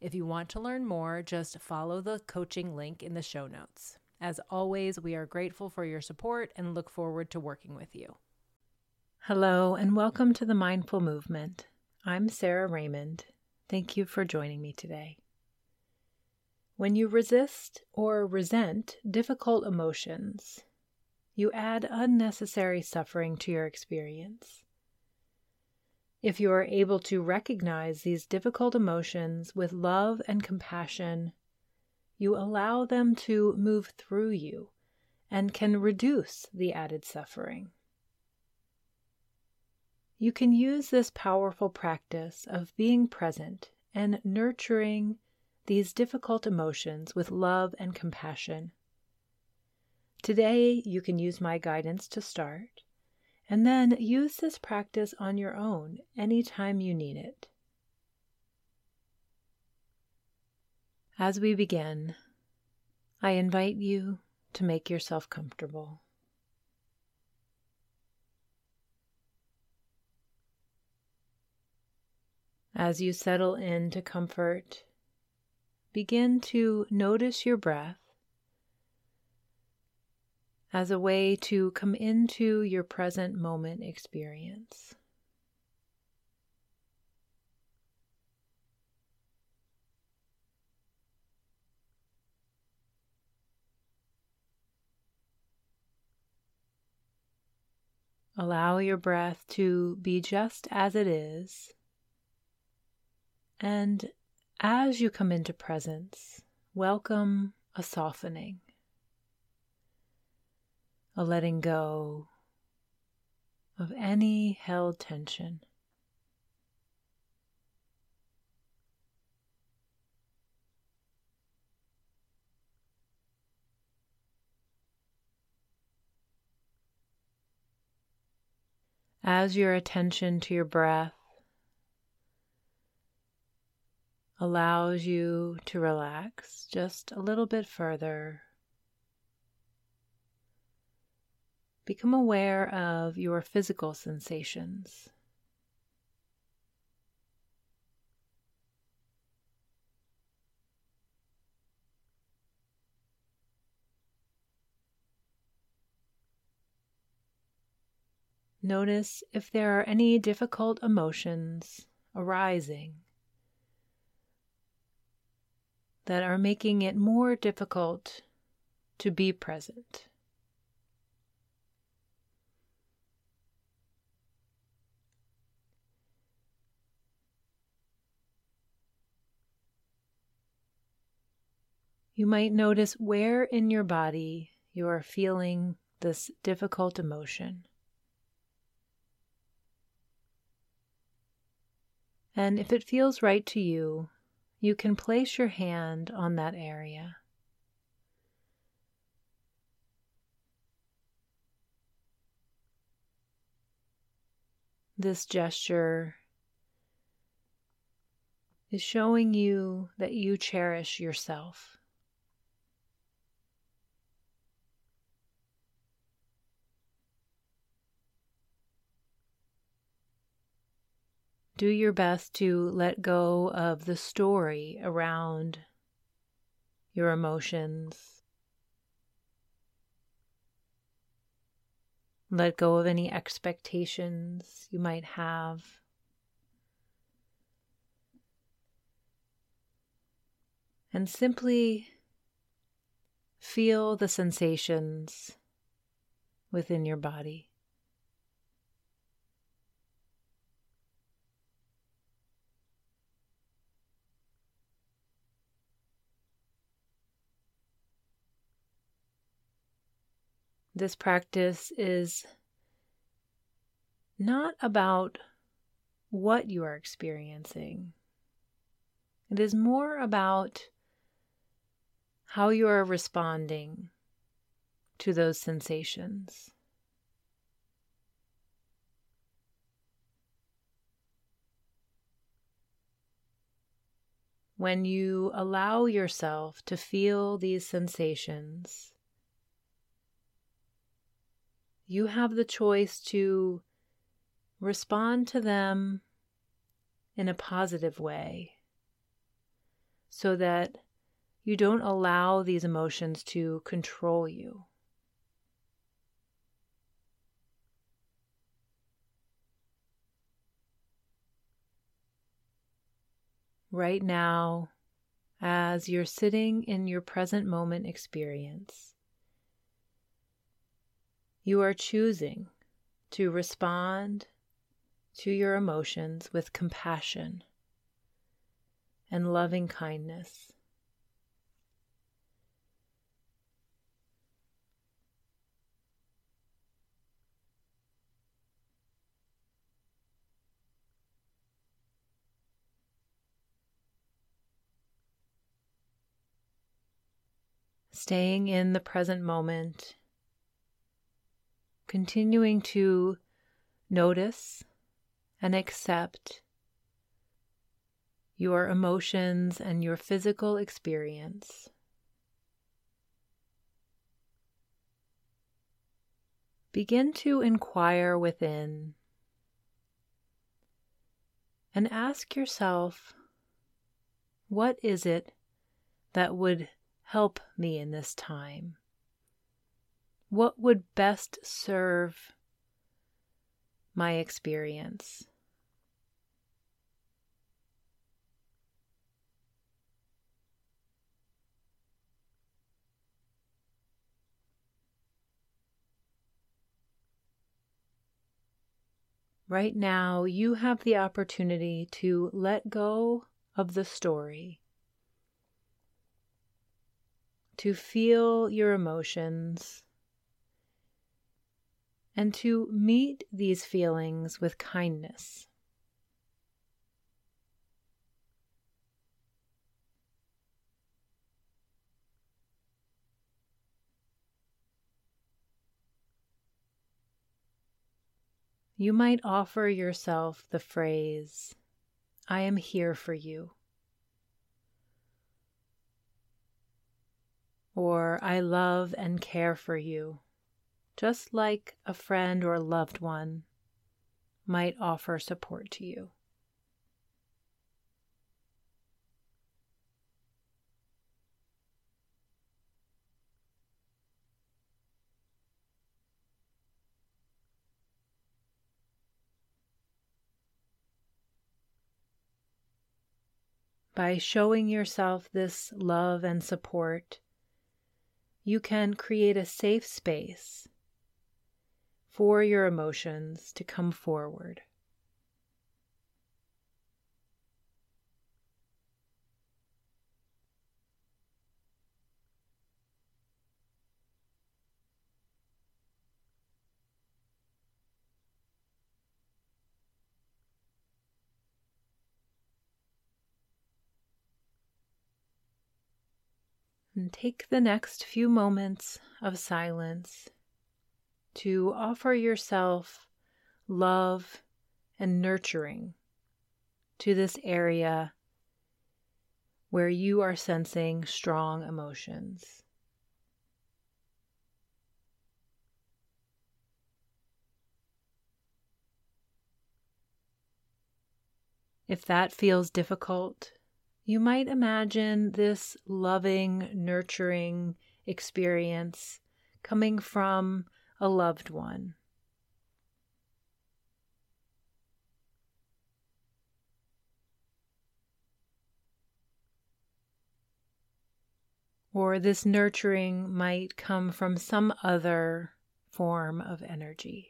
If you want to learn more, just follow the coaching link in the show notes. As always, we are grateful for your support and look forward to working with you. Hello, and welcome to the Mindful Movement. I'm Sara Raymond. Thank you for joining me today. When you resist or resent difficult emotions, you add unnecessary suffering to your experience. If you are able to recognize these difficult emotions with love and compassion, you allow them to move through you and can reduce the added suffering. You can use this powerful practice of being present and nurturing these difficult emotions with love and compassion. Today, you can use my guidance to start and then use this practice on your own anytime you need it. As we begin, I invite you to make yourself comfortable. As you settle into comfort, begin to notice your breath as a way to come into your present moment experience. Allow your breath to be just as it is. And as you come into presence, welcome a softening a letting go of any held tension. As your attention to your breath allows you to relax just a little bit further Become aware of your physical sensations. Notice if there are any difficult emotions arising that are making it more difficult to be present. You might notice where in your body you are feeling this difficult emotion. And if it feels right to you, you can place your hand on that area. This gesture is showing you that you cherish yourself. Do your best to let go of the story around your emotions. Let go of any expectations you might have. And simply feel the sensations within your body. This practice is not about what you are experiencing. It is more about how you are responding to those sensations. When you allow yourself to feel these sensations, you have the choice to respond to them in a positive way so that you don't allow these emotions to control you. Right now, as you're sitting in your present moment experience, you are choosing to respond to your emotions with compassion and loving kindness. Staying in the present moment, continuing to notice and accept your emotions and your physical experience. Begin to inquire within and ask yourself what is it that would help me in this time? What would best serve my experience? Right now, you have the opportunity to let go of the story, to feel your emotions, and to meet these feelings with kindness. You might offer yourself the phrase, I am here for you. Or, I love and care for you, just like a friend or loved one might offer support to you. By showing yourself this love and support, you can create a safe space for your emotions to come forward. And take the next few moments of silence to offer yourself love and nurturing to this area where you are sensing strong emotions. If that feels difficult, you might imagine this loving, nurturing experience coming from a loved one. Or this nurturing might come from some other form of energy.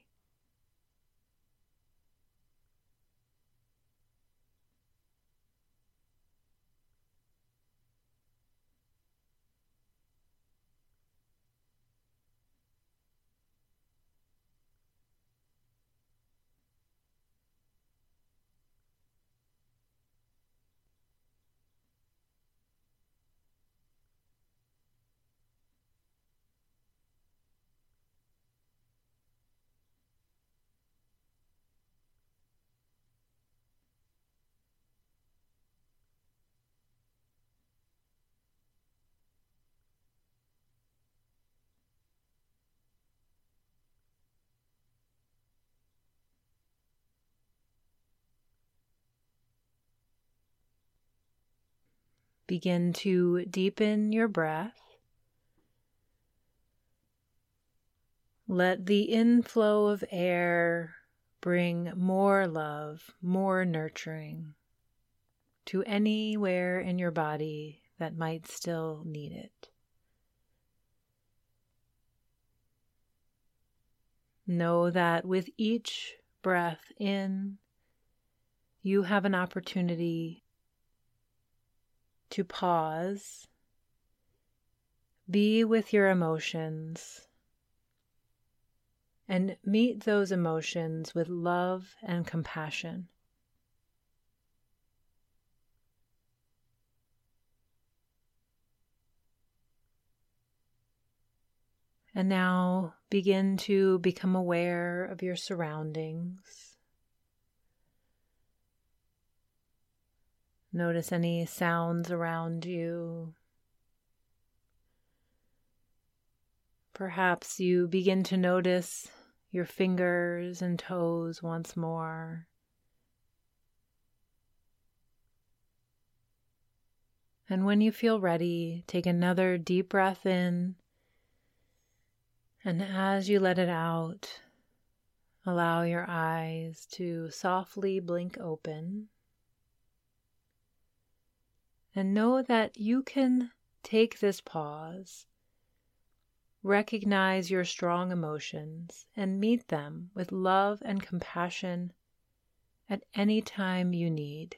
Begin to deepen your breath. Let the inflow of air bring more love, more nurturing to anywhere in your body that might still need it. Know that with each breath in, you have an opportunity to pause, be with your emotions, and meet those emotions with love and compassion. And now begin to become aware of your surroundings. Notice any sounds around you. Perhaps you begin to notice your fingers and toes once more. And when you feel ready, take another deep breath in and as you let it out, allow your eyes to softly blink open. And know that you can take this pause, recognize your strong emotions, and meet them with love and compassion at any time you need.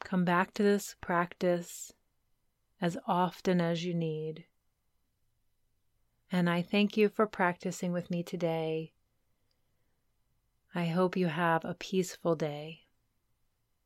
Come back to this practice as often as you need and I thank you for practicing with me today. I hope you have a peaceful day.